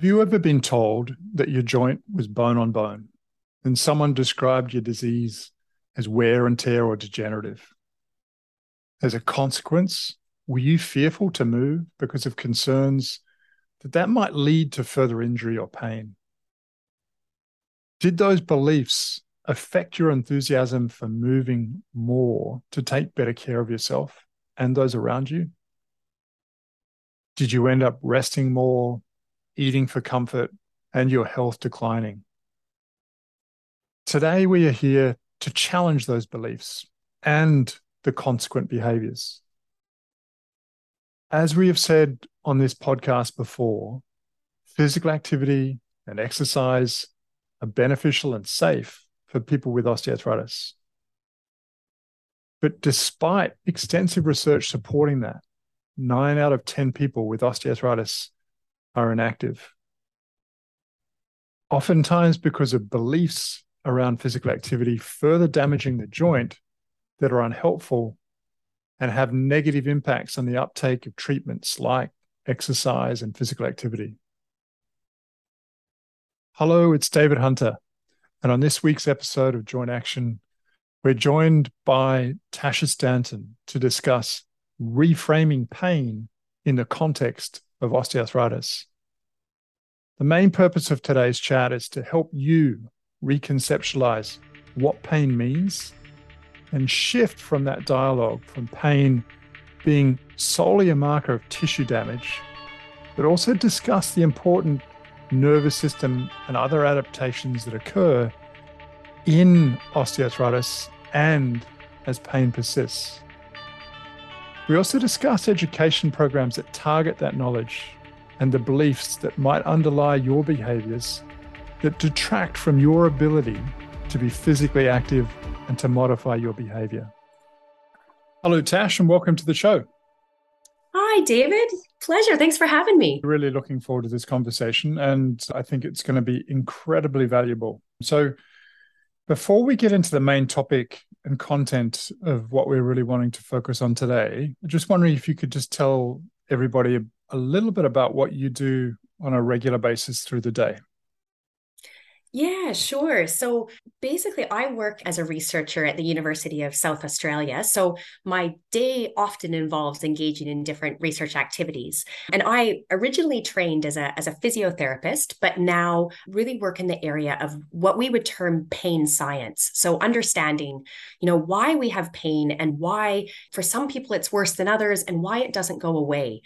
Have you ever been told that your joint was bone on bone and someone described your disease as wear and tear or degenerative? As a consequence, were you fearful to move because of concerns that that might lead to further injury or pain? Did those beliefs affect your enthusiasm for moving more to take better care of yourself and those around you? Did you end up resting more, eating for comfort, and your health declining? Today, we are here to challenge those beliefs and the consequent behaviors. As we have said on this podcast before, physical activity and exercise are beneficial and safe for people with osteoarthritis. But despite extensive research supporting that, nine out of 10 people with osteoarthritis are inactive. Oftentimes, because of beliefs around physical activity further damaging the joint that are unhelpful and have negative impacts on the uptake of treatments like exercise and physical activity. Hello, it's David Hunter. And on this week's episode of Joint Action, we're joined by Tasha Stanton to discuss reframing pain in the context of osteoarthritis. The main purpose of today's chat is to help you reconceptualize what pain means and shift from that dialogue from pain being solely a marker of tissue damage, but also discuss the important nervous system and other adaptations that occur in osteoarthritis and as pain persists. We also discuss education programs that target that knowledge and the beliefs that might underlie your behaviors that detract from your ability to be physically active and to modify your behavior. Hello, Tash, and welcome to the show. Hi, David. Pleasure. Thanks for having me. Really looking forward to this conversation, and I think it's going to be incredibly valuable. So, before we get into the main topic and content of what we're really wanting to focus on today, I'm just wondering if you could just tell everybody a, a little bit about what you do on a regular basis through the day. Yeah, sure. So basically, I work as a researcher at the University of South Australia. So my day often involves engaging in different research activities. And I originally trained as a, as a physiotherapist, but now really work in the area of what we would term pain science. So understanding, you know, why we have pain and why for some people it's worse than others and why it doesn't go away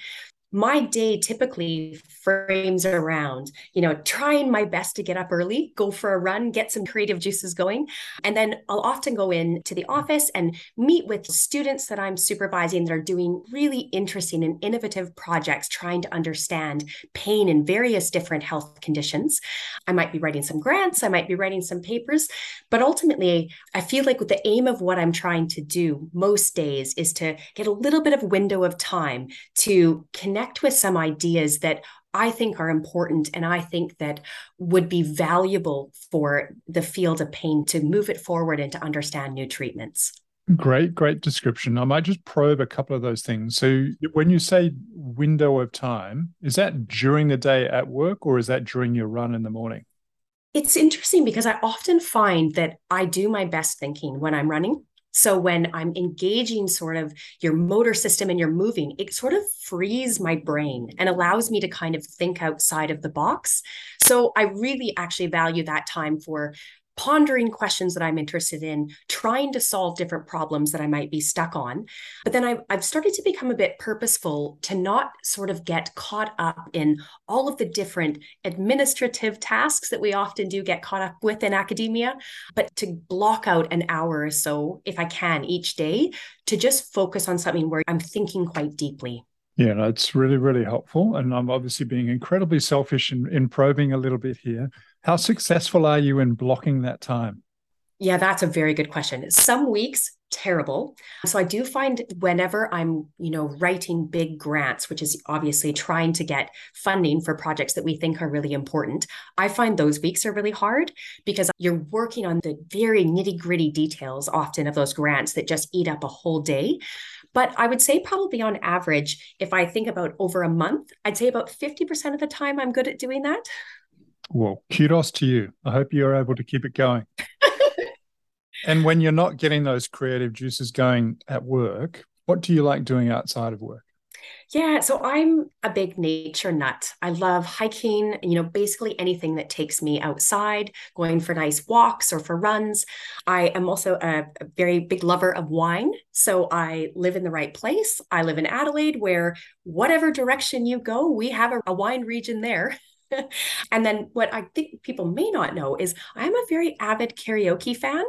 my day typically frames around, you know, trying my best to get up early, go for a run, get some creative juices going. And then I'll often go in to the office and meet with students that I'm supervising that are doing really interesting and innovative projects trying to understand pain in various different health conditions. I might be writing some grants, I might be writing some papers, but ultimately, I feel like with the aim of what I'm trying to do most days is to get a little bit of window of time to connect connect with some ideas that I think are important and I think that would be valuable for the field of pain to move it forward and to understand new treatments. Great, great description. I might just probe a couple of those things. So, when you say window of time, is that during the day at work or is that during your run in the morning? It's interesting because I often find that I do my best thinking when I'm running. So when I'm engaging sort of your motor system and you're moving, it sort of frees my brain and allows me to kind of think outside of the box. So I really actually value that time for pondering questions that I'm interested in, trying to solve different problems that I might be stuck on. But then I've, I've started to become a bit purposeful to not sort of get caught up in all of the different administrative tasks that we often do get caught up with in academia, but to block out an hour or so, if I can, each day to just focus on something where I'm thinking quite deeply. Yeah, no, it's really, really helpful. And I'm obviously being incredibly selfish in, in probing a little bit here. How successful are you in blocking that time? Yeah, that's a very good question. Some weeks terrible. So I do find whenever I'm, you know, writing big grants, which is obviously trying to get funding for projects that we think are really important, I find those weeks are really hard because you're working on the very nitty-gritty details often of those grants that just eat up a whole day. But I would say probably on average, if I think about over a month, I'd say about 50% of the time I'm good at doing that. Well, kudos to you. I hope you're able to keep it going. And when you're not getting those creative juices going at work, what do you like doing outside of work? Yeah, so I'm a big nature nut. I love hiking, you know, basically anything that takes me outside, going for nice walks or for runs. I am also a, a, very big lover of wine. So I live in the right place. I live in Adelaide, where whatever direction you go, we have a, a wine region there. and then what I think people may not know is I'm a very avid karaoke fan.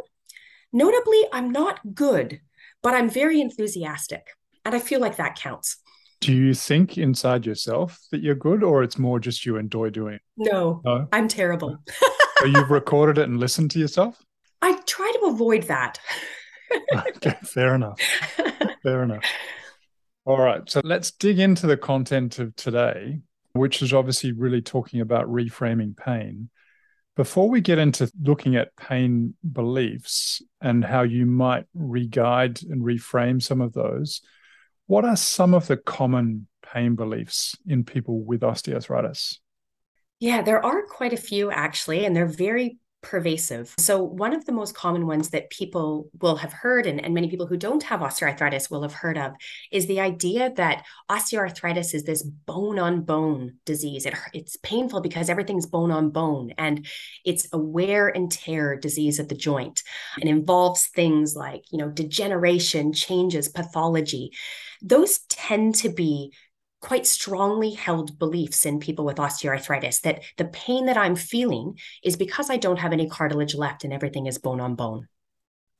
Notably, I'm not good, but I'm very enthusiastic. And I feel like that counts. Do you think inside yourself that you're good, or it's more just you enjoy doing it? No, no? I'm terrible. so you've recorded it and listened to yourself? I try to avoid that. okay, fair enough. Fair enough. All right. So let's dig into the content of today, which is obviously really talking about reframing pain. Before we get into looking at pain beliefs and how you might re-guide and reframe some of those, what are some of the common pain beliefs in people with osteoarthritis? Yeah, there are quite a few actually, and they're very pervasive. So, one of the most common ones that people will have heard, and, and many people who don't have osteoarthritis will have heard of, is the idea that osteoarthritis is this bone on bone disease. It, it's painful because everything's bone on bone, and it's a wear and tear disease of the joint and involves things like, you know, degeneration, changes, pathology. Those tend to be quite strongly held beliefs in people with osteoarthritis that the pain that I'm feeling is because I don't have any cartilage left and everything is bone on bone.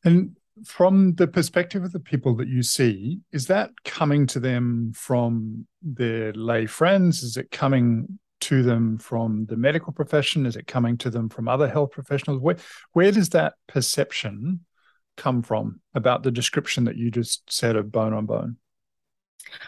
And from the perspective of the people that you see, is that coming to them from their lay friends? Is it coming to them from the medical profession? Is it coming to them from other health professionals? Where, where does that perception come from about the description that you just said of bone on bone?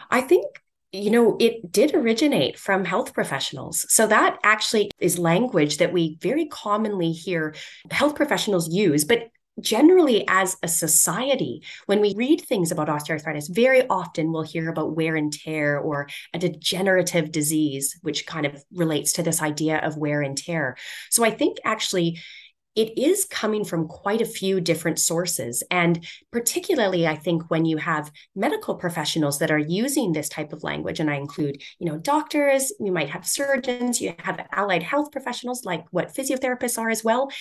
I think you know, it did originate from health professionals. So that actually is language that we very commonly hear health professionals use, but generally as a society when we read things about osteoarthritis very often we'll hear about wear and tear or a degenerative disease which kind of relates to this idea of wear and tear so i think actually it is coming from quite a few different sources. And particularly, I think when you have medical professionals that are using this type of language, and I include, you know, doctors, you might have surgeons, you have allied health professionals like what physiotherapists are as well.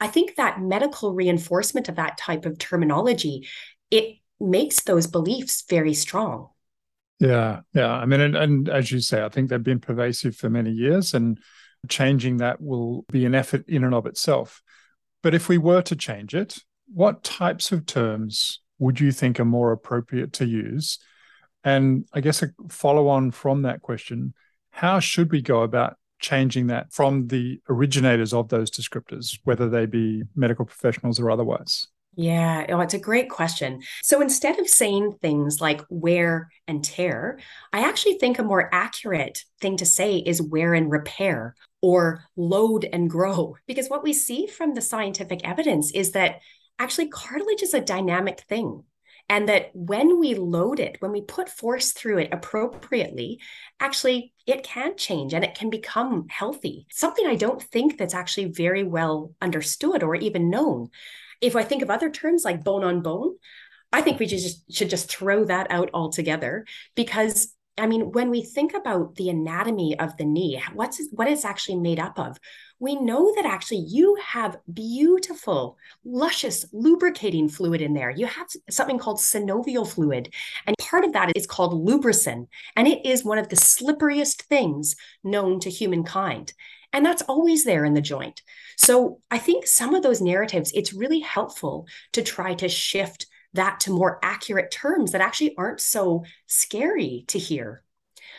I think that medical reinforcement of that type of terminology, it makes those beliefs very strong. Yeah, yeah. I mean, and, and as you say, I think they've been pervasive for many years, and changing that will be an effort in and of itself. But if we were to change it, what types of terms would you think are more appropriate to use? And I guess a follow on from that question, how should we go about changing that from the originators of those descriptors, whether they be medical professionals or otherwise? Yeah, oh, it's a great question. So instead of saying things like wear and tear, I actually think a more accurate thing to say is wear and repair or load and grow. Because what we see from the scientific evidence is that actually cartilage is a dynamic thing. And that when we load it, when we put force through it appropriately, actually it can change and it can become healthy. Something I don't think that's actually very well understood or even known. If I think of other terms like bone on bone, I think we just should just throw that out altogether because I mean, when we think about the anatomy of the knee, what's what it's actually made up of, we know that actually you have beautiful, luscious, lubricating fluid in there. You have something called synovial fluid, and part of that is called lubricin, and it is one of the slipperiest things known to humankind. And that's always there in the joint. So I think some of those narratives, it's really helpful to try to shift that to more accurate terms that actually aren't so scary to hear.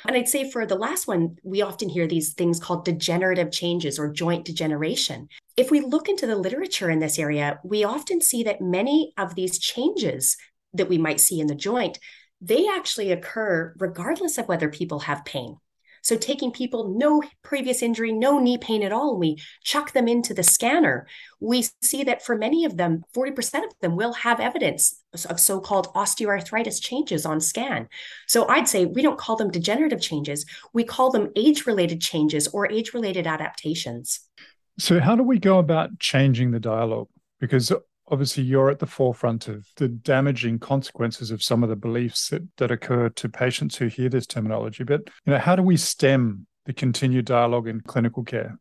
And I'd say for the last one, we often hear these things called degenerative changes or joint degeneration. If we look into the literature in this area, we often see that many of these changes that we might see in the joint, they actually occur regardless of whether people have pain. So taking people no previous injury, no knee pain at all, we chuck them into the scanner. We see that for many of them, 40% of them will have evidence of so-called osteoarthritis changes on scan. So I'd say we don't call them degenerative changes, we call them age-related changes or age-related adaptations. So how do we go about changing the dialogue? Because obviously you're at the forefront of the damaging consequences of some of the beliefs that, that occur to patients who hear this terminology. But you know, how do we stem the continued dialogue in clinical care?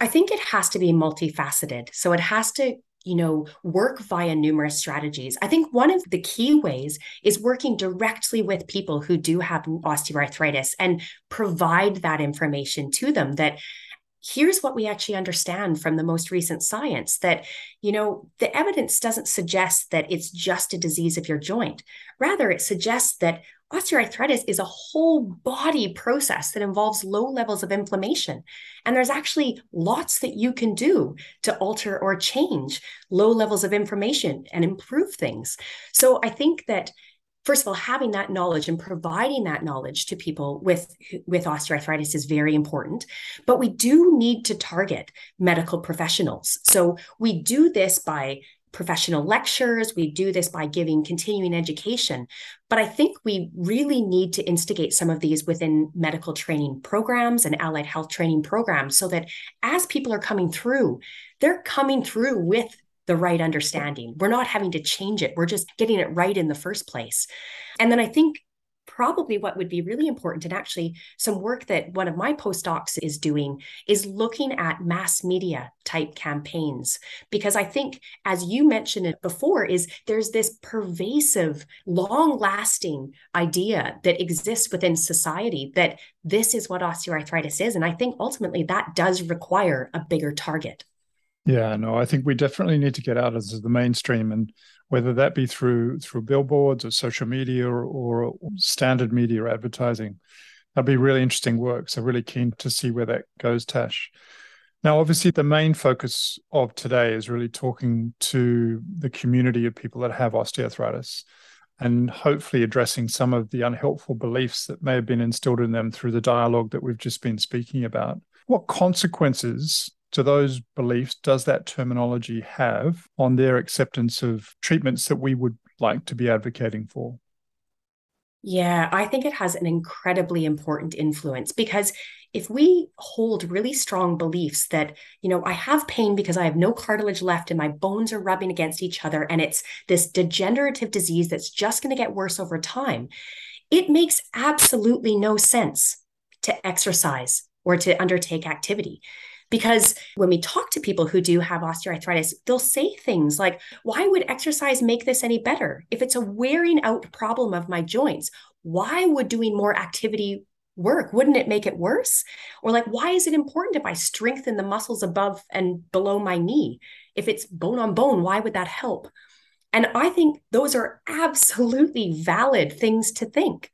I think it has to be multifaceted. So it has to you know work via numerous strategies i think one of the key ways is working directly with people who do have osteoarthritis and provide that information to them that here's what we actually understand from the most recent science that you know the evidence doesn't suggest that it's just a disease of your joint. Rather it suggests that osteoarthritis is a whole body process that involves low levels of inflammation. And there's actually lots that you can do to alter or change low levels of inflammation and improve things. So i think that first of all having that knowledge and providing that knowledge to people with with osteoarthritis is very important but we do need to target medical professionals. So we do this by professional lectures we do this by giving continuing education but i think we really need to instigate some of these within medical training programs and allied health training programs so that as people are coming through they're coming through with the right understanding. We're not having to change it. We're just getting it right in the first place. And then I think probably what would be really important and actually some work that one of my postdocs is doing is looking at mass media type campaigns because i think as you mentioned it before is there's this pervasive long lasting idea that exists within society that this is what osteoarthritis is and i think ultimately that does require a bigger target yeah, no, I think we definitely need to get out as the mainstream, and whether that be through through billboards or social media or, or standard media advertising, that'd be really interesting work. So really keen to see where that goes, Tash. Now, obviously, the main focus of today is really talking to the community of people that have osteoarthritis and hopefully addressing some of the unhelpful beliefs that may have been instilled in them through the dialogue that we've just been speaking about. What consequences to those beliefs does that terminology have on their acceptance of treatments that we would like to be advocating for? Yeah, I think it has an incredibly important influence because if we hold really strong beliefs that, you know, I have pain because I have no cartilage left and my bones are rubbing against each other and it's this degenerative disease that's just going to get worse over time, it makes absolutely no sense to exercise or to undertake activity because when we talk to people who do have osteoarthritis, they'll say things like, Why would exercise make this any better? If it's a wearing out problem of my joints, why would doing more activity work? Wouldn't it make it worse? Or like, why is it important if I strengthen the muscles above and below my knee? If it's bone on bone, why would that help? And I think those are absolutely valid things to think.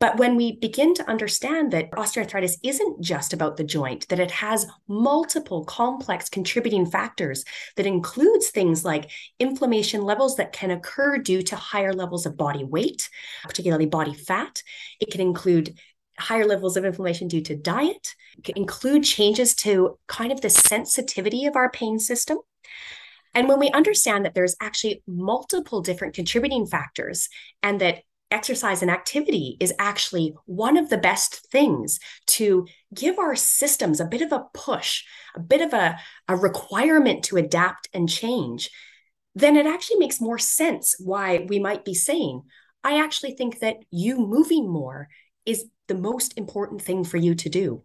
But when we begin to understand that osteoarthritis isn't just about the joint, that it has multiple complex contributing factors that includes things like inflammation levels that can occur due to higher levels of body weight, particularly body fat. It can include higher levels of inflammation due to diet, include changes to kind of the sensitivity of our pain system. And when we understand that there's actually multiple different contributing factors and that exercise and activity is actually one of the best things to give our systems a bit of a push, a bit of a, a requirement to adapt and change, then it actually makes more sense why we might be saying, I actually think that you moving more is the most important thing for you to do.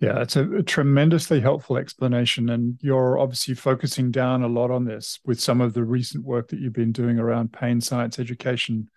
Yeah, it's a, a, tremendously helpful explanation. And you're obviously focusing down a lot on this with some of the recent work that you've been doing around pain science education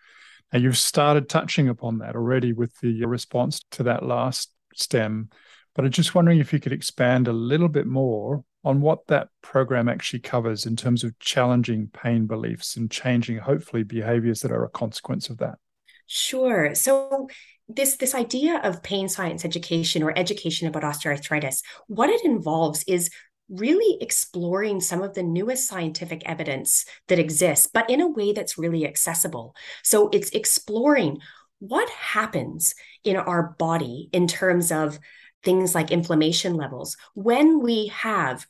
and you've started touching upon that already with the response to that last stem. But I'm just wondering if you could expand a little bit more on what that program actually covers in terms of challenging pain beliefs and changing, hopefully, behaviors that are a consequence of that. Sure. So this this idea of pain science education or education about osteoarthritis what it involves is really exploring some of the newest scientific evidence that exists, but in a way that's really accessible. So it's exploring what happens in our body in terms of things like inflammation levels when we have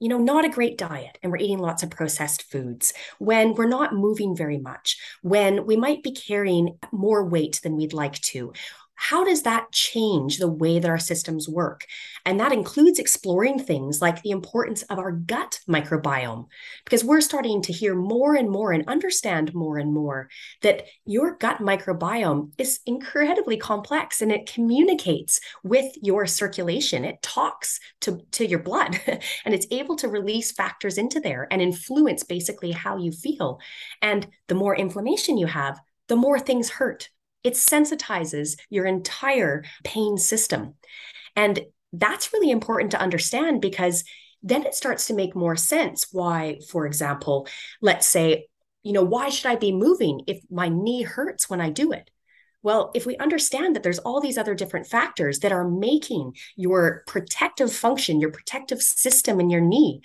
you know, not a great diet and we're eating lots of processed foods, when we're not moving very much, when we might be carrying more weight than we'd like to, how does that change the way that our systems work? And that includes exploring things like the importance of our gut microbiome, because we're starting to hear more and more and understand more and more that your gut microbiome is incredibly complex and it communicates with your circulation. It talks to, to your blood and it's able to release factors into there and influence basically how you feel. And the more inflammation you have, the more things hurt it sensitizes your entire pain system. And that's really important to understand because then it starts to make more sense why, for example, let's say, you know, why should I be moving if my knee hurts when I do it? Well, if we understand that there's all these other different factors that are making your protective function, your protective system in your knee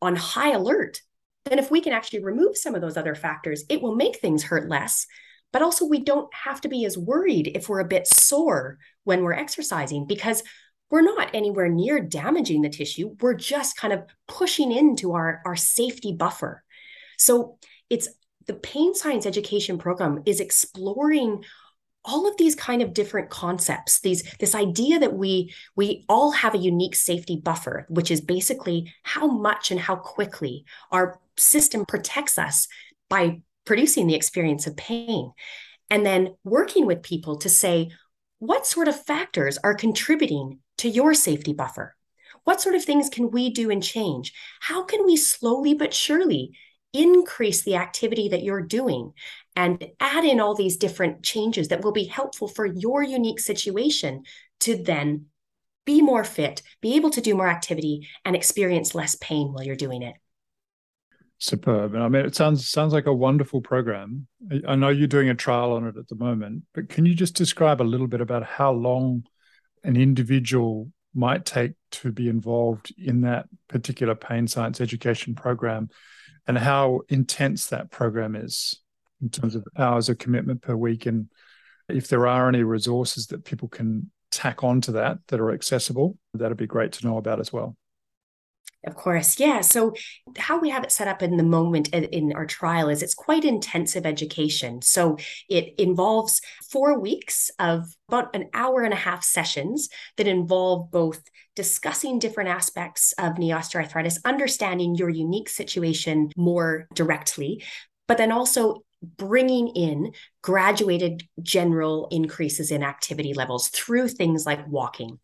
on high alert, then if we can actually remove some of those other factors, it will make things hurt less. But also, we don't have to be as worried if we're a bit sore when we're exercising because we're not anywhere near damaging the tissue. We're just kind of pushing into our, our safety buffer. So it's the pain science education program is exploring all of these kind of different concepts these this idea that we we all have a unique safety buffer which is basically how much and how quickly our system protects us by producing the experience of pain. And then working with people to say, what sort of factors are contributing to your safety buffer? What sort of things can we do and change? How can we slowly but surely increase the activity that you're doing and add in all these different changes that will be helpful for your unique situation to then be more fit, be able to do more activity, and experience less pain while you're doing it? Superb. And I mean, it sounds sounds like a wonderful program. I know you're doing a trial on it at the moment, but can you just describe a little bit about how long an individual might take to be involved in that particular pain science education program and how intense that program is in terms of hours of commitment per week and if there are any resources that people can tack onto that that are accessible that'd be great to know about as well of course. Yeah. So, how we have it set up in the moment in our trial is it's quite intensive education. So, it involves four weeks of about an hour and a half sessions that involve both discussing different aspects of knee osteoarthritis, understanding your unique situation more directly, but then also bringing in graduated general increases in activity levels through things like walking.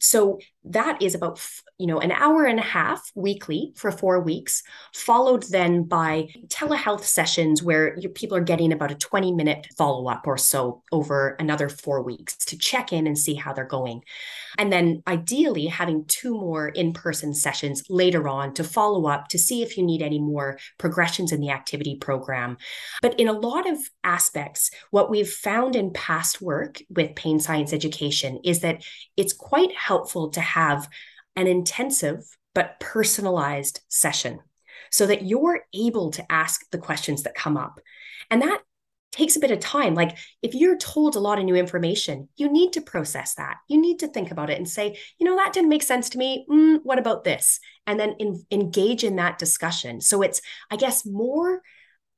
So that is about you know an hour and a half weekly for 4 weeks followed then by telehealth sessions where people are getting about a 20 minute follow up or so over another 4 weeks to check in and see how they're going. And then ideally having two more in-person sessions later on to follow up to see if you need any more progressions in the activity program. But in a lot of aspects What we've found in past work with pain science education is that it's quite helpful to have an intensive but personalized session so that you're able to ask the questions that come up. And that takes a bit of time. Like if you're told a lot of new information, you need to process that. You need to think about it and say, you know, that didn't make sense to me. Mm, what about this? And then in, engage in that discussion. So it's, I guess, more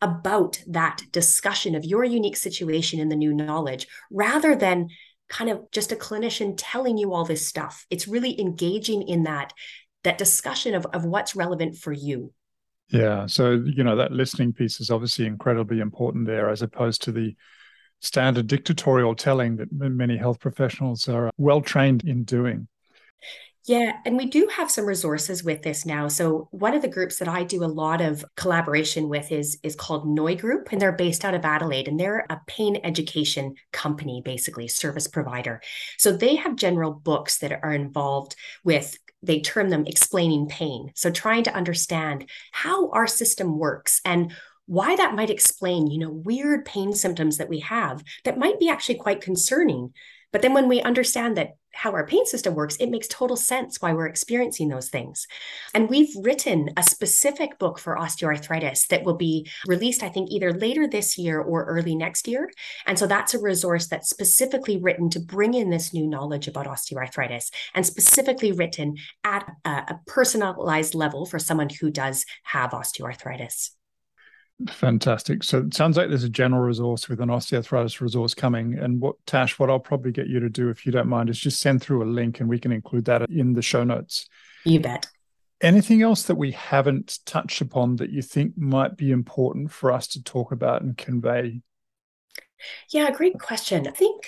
about that discussion of your unique situation and the new knowledge rather than kind of just a clinician telling you all this stuff. It's really engaging in that that discussion of, of what's relevant for you. Yeah. So, you know, that listening piece is obviously incredibly important there, as opposed to the standard dictatorial telling that many health professionals are well trained in doing. Yeah, and we do have some resources with this now. So one of the groups that I do a lot of collaboration with is is called Noi Group, and they're based out of Adelaide, and they're a pain education company, basically service provider. So they have general books that are involved with they term them explaining pain. So trying to understand how our system works and why that might explain, you know, weird pain symptoms that we have that might be actually quite concerning. But then when we understand that how our pain system works, it makes total sense why we're experiencing those things. And we've written a specific book for osteoarthritis that will be released, I think, either later this year or early next year. And so that's a resource that's specifically written to bring in this new knowledge about osteoarthritis and specifically written at a, a personalized level for someone who does have osteoarthritis. Fantastic. So it sounds like there's a general resource with an osteoarthritis resource coming. And what Tash, what I'll probably get you to do, if you don't mind, is just send through a link and we can include that in the show notes. You bet. Anything else that we haven't touched upon that you think might be important for us to talk about and convey? Yeah, great question. I think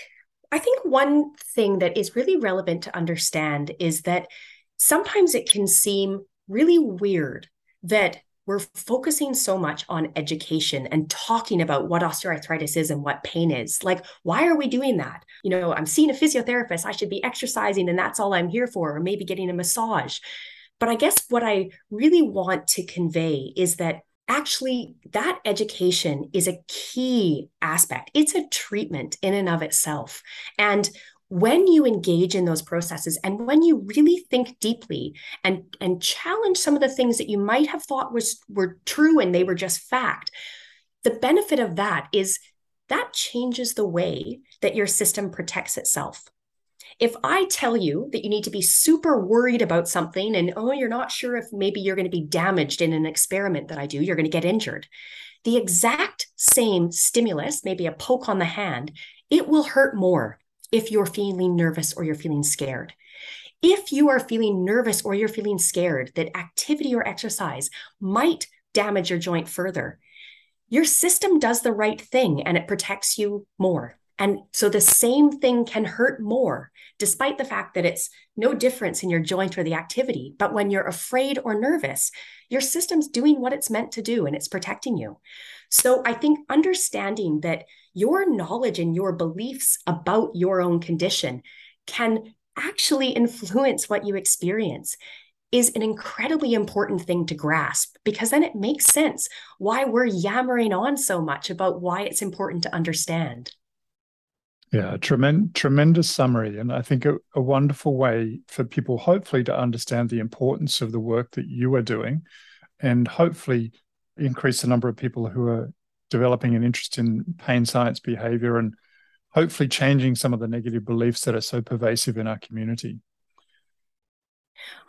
I think one thing that is really relevant to understand is that sometimes it can seem really weird that we're focusing so much on education and talking about what osteoarthritis is and what pain is. Like, why are we doing that? You know, I'm seeing a physiotherapist, I should be exercising, and that's all I'm here for, or maybe getting a massage. But I guess what I really want to convey is that actually that education is a key aspect. It's a treatment in and of itself. And when you engage in those processes and when you really think deeply and and challenge some of the things that you might have thought was were true and they were just fact the benefit of that is that changes the way that your system protects itself. If I tell you that you need to be super worried about something and, oh, you're not sure if maybe you're going to be damaged in an experiment that I do, you're going to get injured, the exact same stimulus, maybe a poke on the hand, it will hurt more if you're feeling nervous or you're feeling scared. If you are feeling nervous or you're feeling scared that activity or exercise might damage your joint further, your system does the right thing and it protects you more. And so the same thing can hurt more, despite the fact that it's no difference in your joint or the activity. But when you're afraid or nervous, your system's doing what it's meant to do and it's protecting you. So I think understanding that your knowledge and your beliefs about your own condition can actually influence what you experience is an incredibly important thing to grasp because then it makes sense why we're yammering on so much about why it's important to understand. Yeah, tremendous, tremendous summary. And I think a, a, wonderful way for people, hopefully, to understand the importance of the work that you are doing and hopefully increase the number of people who are developing an interest in pain science behavior and hopefully changing some of the negative beliefs that are so pervasive in our community.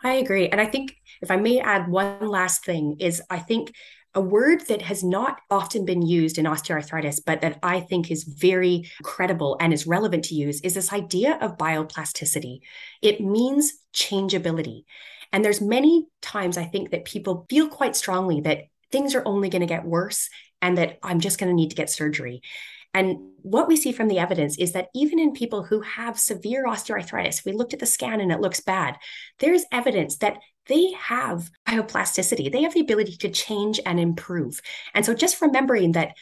I agree. And I think if I may add one last thing is I think a word that has not often been used in osteoarthritis, but that I think is very credible and is relevant to use is this idea of bioplasticity. It means changeability. And there's many times I think that people feel quite strongly that things are only going to get worse and that I'm just going to need to get surgery. And what we see from the evidence is that even in people who have severe osteoarthritis, we looked at the scan and it looks bad, there's evidence that they have bioplasticity. They have the ability to change and improve. And so just remembering that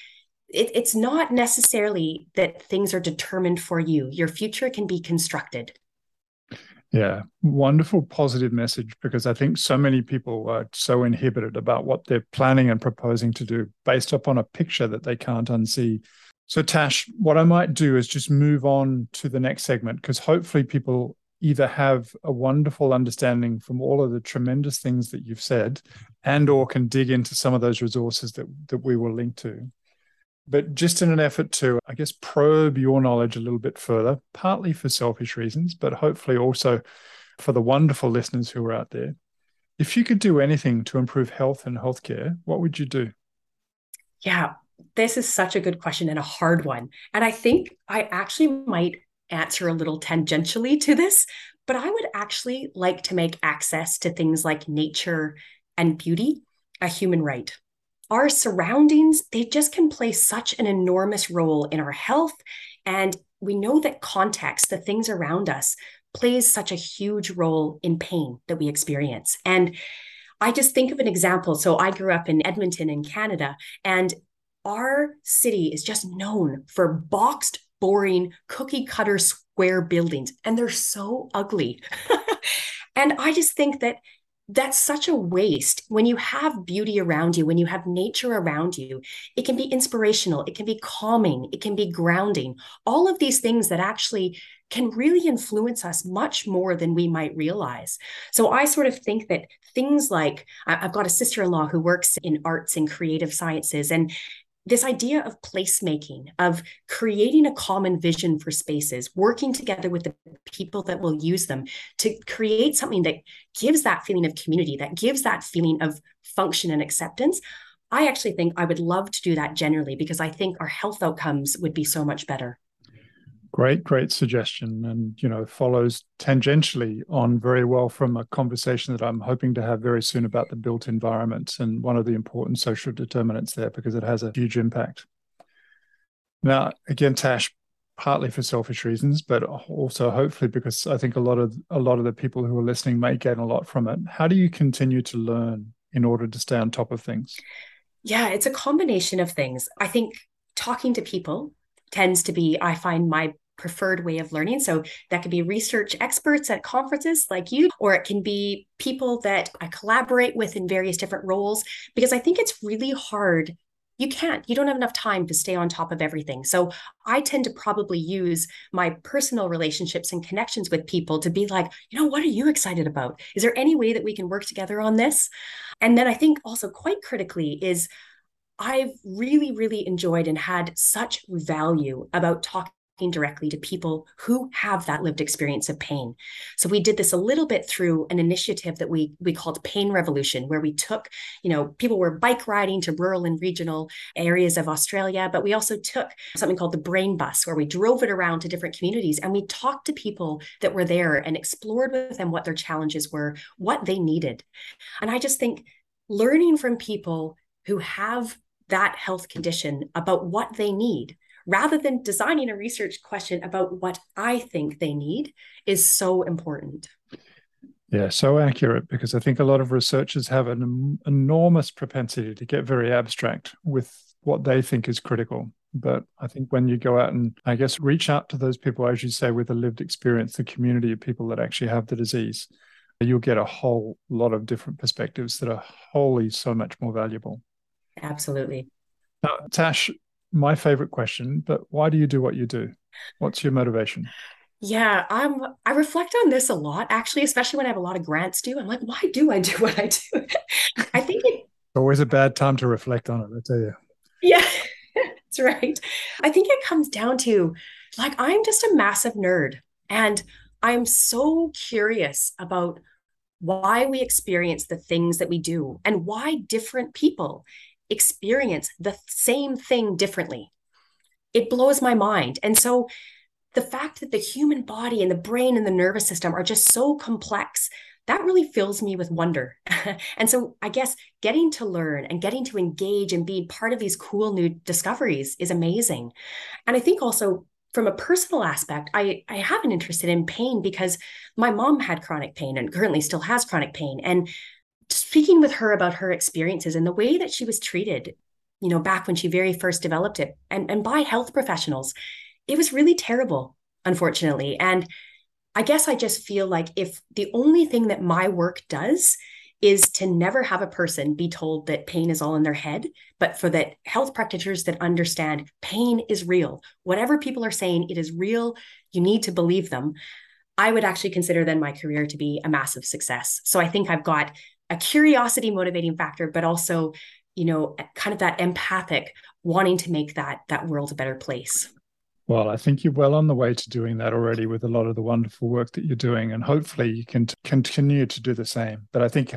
it, it's not necessarily that things are determined for you, your future can be constructed. Yeah, wonderful positive message because I think so many people are so inhibited about what they're planning and proposing to do based upon a picture that they can't unsee. So, Tash, what I might do is just move on to the next segment because hopefully people either have a wonderful understanding from all of the tremendous things that you've said and or can dig into some of those resources that, that we will link to. But just in an effort to, I guess, probe your knowledge a little bit further, partly for selfish reasons, but hopefully also for the wonderful listeners who are out there. If you could do anything to improve health and healthcare, what would you do? Yeah, this is such a good question and a hard one. And I think I actually might answer a little tangentially to this, but I would actually like to make access to things like nature and beauty a human right. Our surroundings, they just can play such an enormous role in our health. And we know that context, the things around us, plays such a huge role in pain that we experience. And I just think of an example. So I grew up in Edmonton in Canada, and our city is just known for boxed, boring, cookie cutter square buildings, and they're so ugly. and I just think that that's such a waste. When you have beauty around you when you have nature around you it can be inspirational it can be calming it can be grounding. All of these things that actually can really influence us much more than we might realize. So i sort of think that things like i've got a sister-in-law who works in arts and creative sciences and this idea of placemaking, of creating a common vision for spaces, working together with the people that will use them to create something that gives that feeling of community, that gives that feeling of function and acceptance. I actually think I would love to do that generally because I think our health outcomes would be so much better. Great, great suggestion, and you know follows tangentially on very well from a conversation that I'm hoping to have very soon about the built environment and one of the important social determinants there because it has a huge impact. Now, again, Tash, partly for selfish reasons, but also hopefully because I think a lot of a lot of the people who are listening may gain a lot from it. How do you continue to learn in order to stay on top of things? Yeah, it's a combination of things. I think talking to people tends to be, I find my preferred way of learning. So that could be research experts at conferences like you, or it can be people that I collaborate with in various different roles, because I think it's really hard. You can't, you don't have enough time to stay on top of everything. So I tend to probably use my personal relationships and connections with people to be like, you know, what are you excited about? Is there any way that we can work together on this? And then I think also quite critically is I've really, really enjoyed and had such value about talking directly to people who have that lived experience of pain. So we did this a little bit through an initiative that we we called Pain Revolution where we took, you know, people were bike riding to rural and regional areas of Australia, but we also took something called the Brain Bus where we drove it around to different communities and we talked to people that were there and explored with them what their challenges were, what they needed. And I just think learning from people who have that health condition about what they need rather than designing a research question about what I think they need is so important. Yeah, so accurate because I think a lot of researchers have an enormous propensity to get very abstract with what they think is critical. But I think when you go out and I guess reach out to those people, as you say, with a lived experience, the community of people that actually have the disease, you'll get a whole lot of different perspectives that are wholly so much more valuable. Absolutely. Now, Tash, my favorite question, but why do you do what you do? What's your motivation? Yeah, I'm I reflect on this a lot actually, especially when I have a lot of grants due. I'm like, why do I do what I do? I think it always a bad time to reflect on it, I tell you. Yeah. That's right. I think it comes down to like I'm just a massive nerd and I'm so curious about why we experience the things that we do and why different people experience the same thing differently. It blows my mind. And so the fact that the human body and the brain and the nervous system are just so complex, that really fills me with wonder. and so I guess getting to learn and getting to engage and be part of these cool new discoveries is amazing. And I think also from a personal aspect, I, I have an interest in pain because my mom had chronic pain and currently still has chronic pain. And speaking with her about her experiences and the way that she was treated, you know, back when she very first developed it and, and by health professionals, it was really terrible, unfortunately. And I guess I just feel like if the only thing that my work does is to never have a person be told that pain is all in their head, but for that health practitioners that understand pain is real. Whatever people are saying, it is real. You need to believe them. I would actually consider then my career to be a massive success. So I think I've got a curiosity motivating factor, but also, you know, kind of that empathic wanting to make that that world a better place. Well, I think you're well on the way to doing that already with a lot of the wonderful work that you're doing. And hopefully you can t- continue to do the same. But I think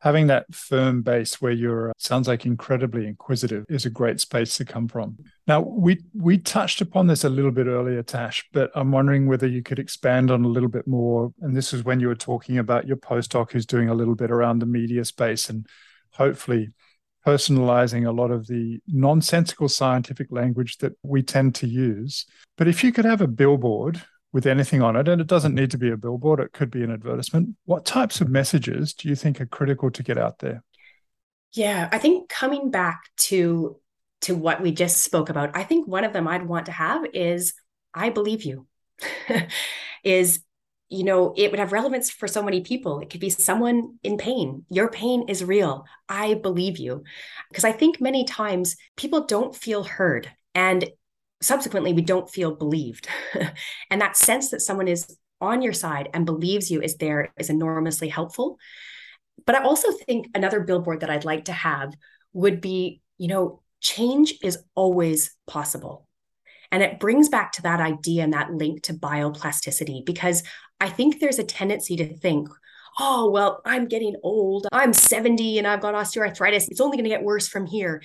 having that firm base where you're uh, sounds like incredibly inquisitive is a great space to come from. Now, we we touched upon this a little bit earlier, Tash, but I'm wondering whether you could expand on a little bit more. And this is when you were talking about your postdoc who's doing a little bit around the media space and hopefully personalizing a lot of the nonsensical scientific language that we tend to use. But if you could have a billboard with anything on it, and it doesn't need to be a billboard, it could be an advertisement, what types of messages do you think are critical to get out there? Yeah, I think coming back to to what we just spoke about, I think one of them I'd want to have is I believe you. is you know, it would have relevance for so many people. It could be someone in pain. Your pain is real. I believe you. Because I think many times people don't feel heard. And subsequently, we don't feel believed. and that sense that someone is on your side and believes you is there is enormously helpful. But I also think another billboard that I'd like to have would be, you know, change is always possible. And it brings back to that idea and that link to bioplasticity, because I think there's a tendency to think, oh, well, I'm getting old. I'm 70 and I've got osteoarthritis. It's only going to get worse from here.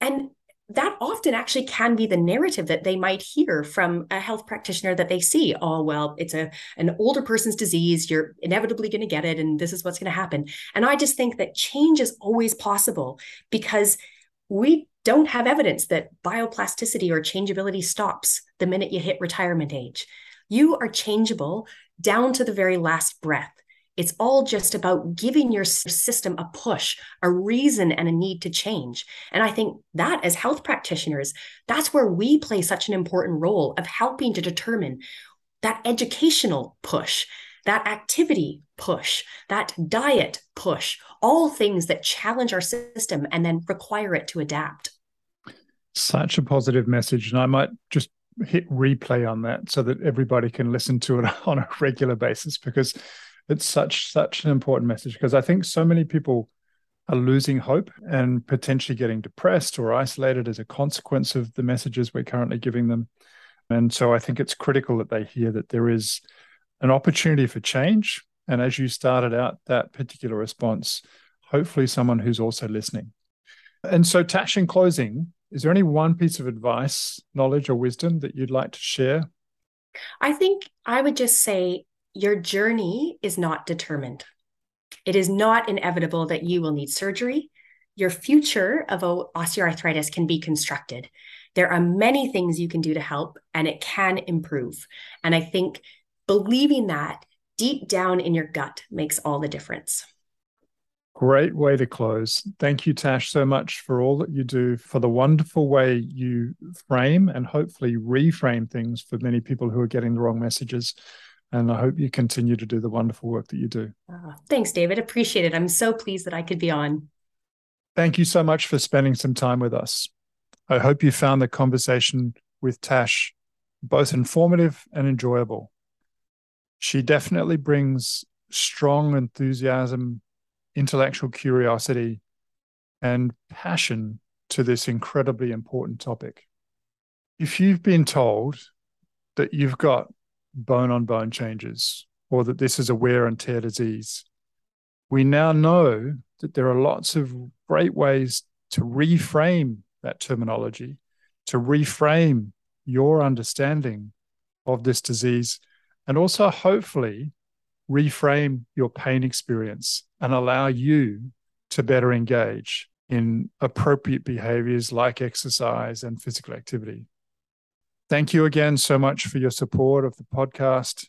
And that often actually can be the narrative that they might hear from a health practitioner that they see oh well it's a an older person's disease you're inevitably going to get it and this is what's going to happen and i just think that change is always possible because we don't have evidence that bioplasticity or changeability stops the minute you hit retirement age. You are changeable down to the very last breath. It's all just about giving your system a push, a reason, and a need to change. And I think that as health practitioners, that's where we play such an important role of helping to determine that educational push, that activity push, that diet push, all things that challenge our system and then require it to adapt. Such a positive message. And I might just hit replay on that so that everybody can listen to it on a regular basis because it's such such an important message because I think so many people are losing hope and potentially getting depressed or isolated as a consequence of the messages we're currently giving them. And so I think it's critical that they hear that there is an opportunity for change. And as you started out that particular response, hopefully someone who's also listening. And so, Tash, in closing, is there any one piece of advice, knowledge, or wisdom that you'd like to share? I think I would just say your journey is not determined. It is not inevitable that you will need surgery. Your future of osteoarthritis can be constructed. There are many things you can do to help, and it can improve. And I think believing that deep down in your gut makes all the difference. Great way to close. Thank you, Tash, so much for all that you do, for the wonderful way you frame and hopefully reframe things for many people who are getting the wrong messages. And I hope you continue to do the wonderful work that you do. Oh, thanks, David. Appreciate it. I'm so pleased that I could be on. Thank you so much for spending some time with us. I hope you found the conversation with Tash both informative and enjoyable she definitely brings strong enthusiasm, intellectual curiosity, and passion to this incredibly important topic. If you've been told that you've got bone on bone changes or that this is a wear and tear disease, we now know that there are lots of great ways to reframe that terminology, to reframe your understanding of this disease and also hopefully reframe your pain experience and allow you to better engage in appropriate behaviors like exercise and physical activity. Thank you again so much for your support of the podcast.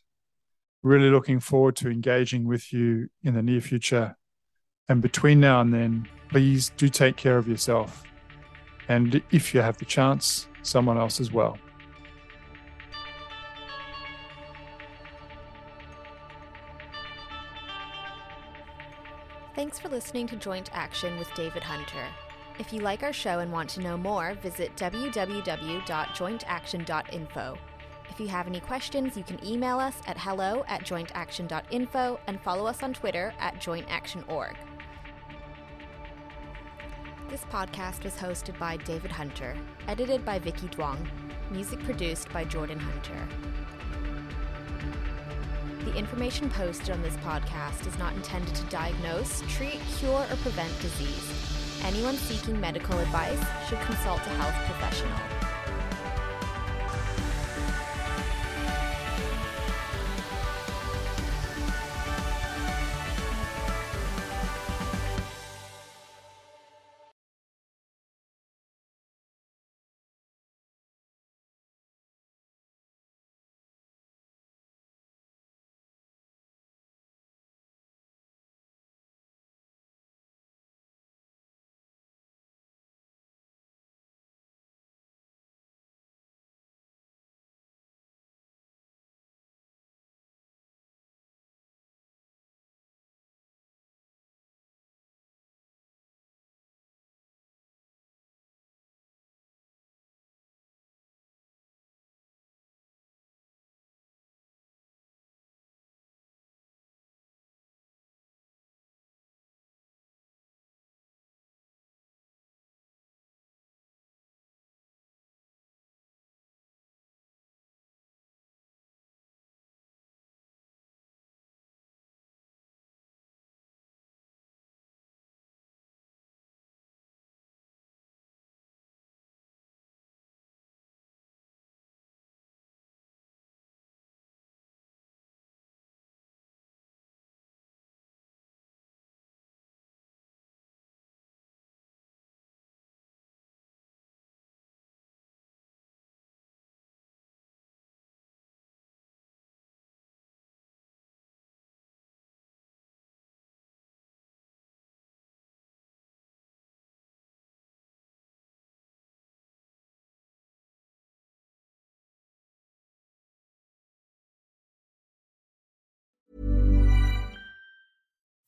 Really looking forward to engaging with you in the near future. And between now and then, please do take care of yourself. And if you have the chance, someone else as well. Thanks for listening to Joint Action with David Hunter. If you like our show and want to know more, visit www.jointaction.info. If you have any questions, you can email us at hello at jointaction.info and follow us on Twitter at jointactionorg. This podcast was hosted by David Hunter, edited by Vicky Duong, music produced by Jordan Hunter. The information posted on this podcast is not intended to diagnose, treat, cure, or prevent disease. Anyone seeking medical advice should consult a health professional.